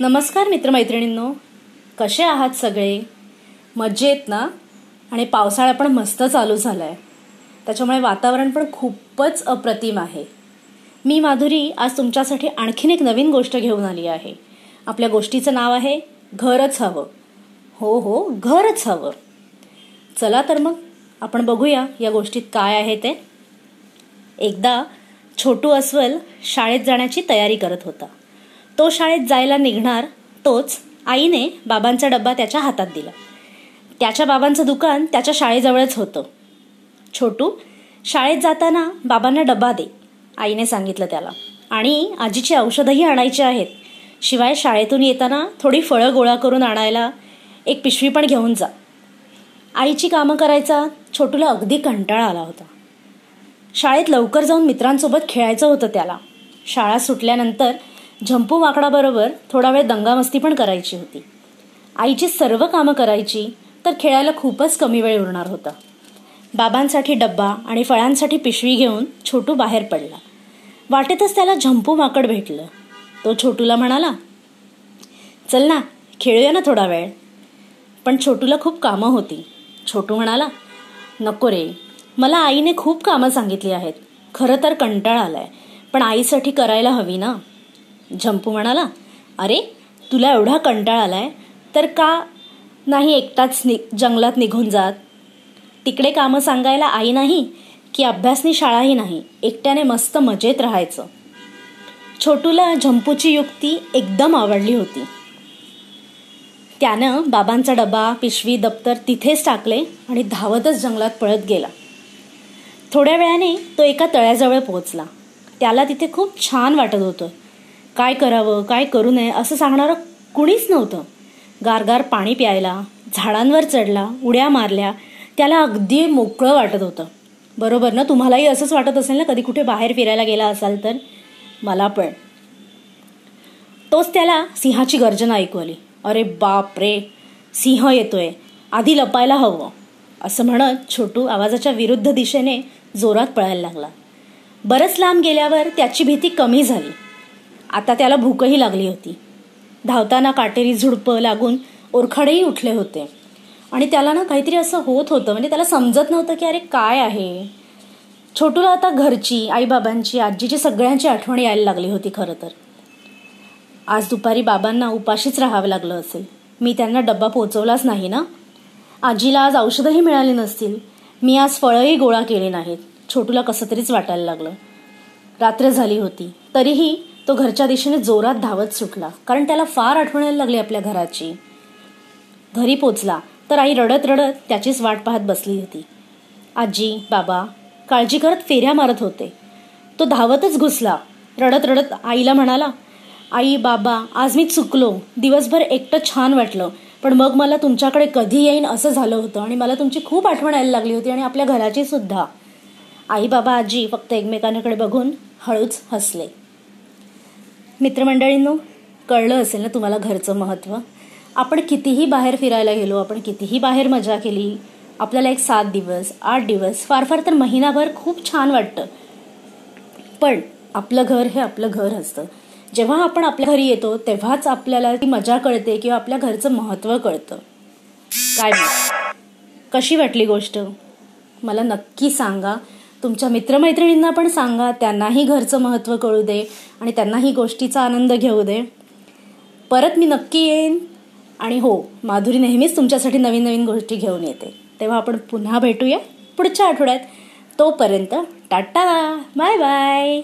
नमस्कार मित्रमैत्रिणींनो. कसे आहात सगळे? मजेत ना? आणि पावसाळा पण मस्त चालू झाला आहे त्याच्यामुळे वातावरण पण खूपच अप्रतिम आहे. मी माधुरी आज तुमच्यासाठी आणखीन एक नवीन गोष्ट घेऊन आली आहे. आपल्या गोष्टीचं नाव आहे घरच हवं. हो हो घरच हवं. चला तर मग आपण बघूया या गोष्टीत काय आहे ते. एकदा छोटू अस्वल शाळेत जाण्याची तयारी करत होता. तो शाळेत जायला निघणार तोच आईने बाबांचा डब्बा त्याच्या हातात दिला. त्याच्या बाबांचं दुकान त्याच्या शाळेजवळच होतं. छोटू शाळेत जाताना बाबांना डब्बा दे आईने सांगितलं त्याला. आणि आजीची औषधंही आणायची आहेत. शिवाय शाळेतून येताना थोडी फळं गोळा करून आणायला एक पिशवी पण घेऊन जा. आईची कामं करायचा छोटूला अगदी कंटाळा आला होता. शाळेत लवकर जाऊन मित्रांसोबत खेळायचं होतं त्याला. शाळा सुटल्यानंतर झंपू माकडाबरोबर थोडा वेळ दंगामस्ती पण करायची होती. आईची सर्व कामं करायची तर खेळायला खूपच कमी वेळ उरणार होता. बाबांसाठी डब्बा आणि फळांसाठी पिशवी घेऊन छोटू बाहेर पडला. वाटेतच त्याला झंपू माकड भेटलं. तो छोटूला म्हणाला चल ना खेळूया ना थोडा वेळ. पण छोटूला खूप कामं होती. छोटू म्हणाला नको रे मला आईने खूप कामं सांगितली आहेत. खरं तर कंटाळा आलाय पण आईसाठी करायला हवी ना. झंपू म्हणाला अरे तुला एवढा कंटाळा आलाय तर का नाही एकटाच नि जंगलात निघून जात? तिकडे कामं सांगायला आई नाही की अभ्यासनी शाळाही नाही एकट्याने मस्त मजेत राहायचं. छोटूला झंपूची युक्ती एकदम आवडली होती. त्यानं बाबांचा डबा पिशवी दप्तर तिथेच टाकले आणि धावतच जंगलात पळत गेला. थोड्या वेळाने तो एका तळ्याजवळ पोहोचला. त्याला तिथे खूप छान वाटत होतं. काय करावं काय करू नये असं सांगणारं कुणीच नव्हतं. गारगार पाणी प्यायला झाडांवर चढला उड्या मारल्या त्याला अगदी मोकळं वाटत होतं. बरोबर ना? तुम्हालाही असंच वाटत असेल ना? कधी कुठे बाहेर फिरायला गेला असाल तर? मला पण. तोच त्याला सिंहाची गर्जना ऐकू आली. अरे बाप रे सिंह येतोय. आधी लपायला हवं. असं म्हणत छोटू आवाजाच्या विरुद्ध दिशेने जोरात पळायला लागला. बरंच लांब गेल्यावर त्याची भीती कमी झाली. आता त्याला भूकही लागली होती. धावताना काटेरी झुडपं लागून ओरखडेही उठले होते. आणि त्याला ना काहीतरी असं होत होतं म्हणजे त्याला समजत नव्हतं की अरे काय आहे. छोटूला आता घरची आईबाबांची आजीची सगळ्यांची आठवण यायला लागली होती खरं तर. आज दुपारी बाबांना उपाशीच राहावं लागलं असेल. मी त्यांना डब्बा पोचवलाच नाही ना. आजीला आज औषधंही मिळाली नसतील. मी आज फळंही गोळा केली नाहीत. छोटूला कसं तरीच वाटायला लागलं. रात्र झाली होती. तरीही तो घरच्या दिशेने जोरात धावत सुटला. कारण त्याला फार आठवण यायला लागली आपल्या घराची. घरी पोचला. तर आई रडत रडत त्याचीच वाट पाहत बसली होती. आजी बाबा काळजी करत फेऱ्या मारत होते. तो धावतच घुसला. रडत रडत आईला म्हणाला आई बाबा आज मी चुकलो. दिवसभर एकटं छान वाटलं. पण मग मला तुमच्याकडे कधी येईन असं झालं होतं आणि मला तुमची खूप आठवण यायला लागली होती आणि आपल्या घराची सुद्धा. आई बाबा आजी फक्त एकमेकांकडे बघून हळूच हसले. मित्रमंडळींनो कळलं असेल ना तुम्हाला घरचं महत्त्व? आपण कितीही बाहेर फिरायला गेलो आपण कितीही बाहेर मजा केली आपल्याला एक सात दिवस आठ दिवस फार फार तर महिनाभर खूप छान वाटतं. पण आपलं घर हे आपलं घर असतं. जेव्हा आपण आपल्या घरी येतो तेव्हाच आपल्याला ती मजा कळते किंवा आपल्या घरचं महत्त्व कळतं. काय कशी वाटली गोष्ट? मला नक्की सांगा. तुमच्या मित्रमैत्रिणींना पण सांगा त्यांनाही घरचं महत्त्व कळू दे आणि त्यांनाही गोष्टीचा आनंद घेऊ दे. परत मी नक्की येईन आणि हो माधुरी नेहमीच तुमच्यासाठी नवीन नवीन गोष्टी घेऊन येते. तेव्हा आपण पुन्हा भेटूया पुढच्या आठवड्यात. तोपर्यंत टाटा बाय बाय.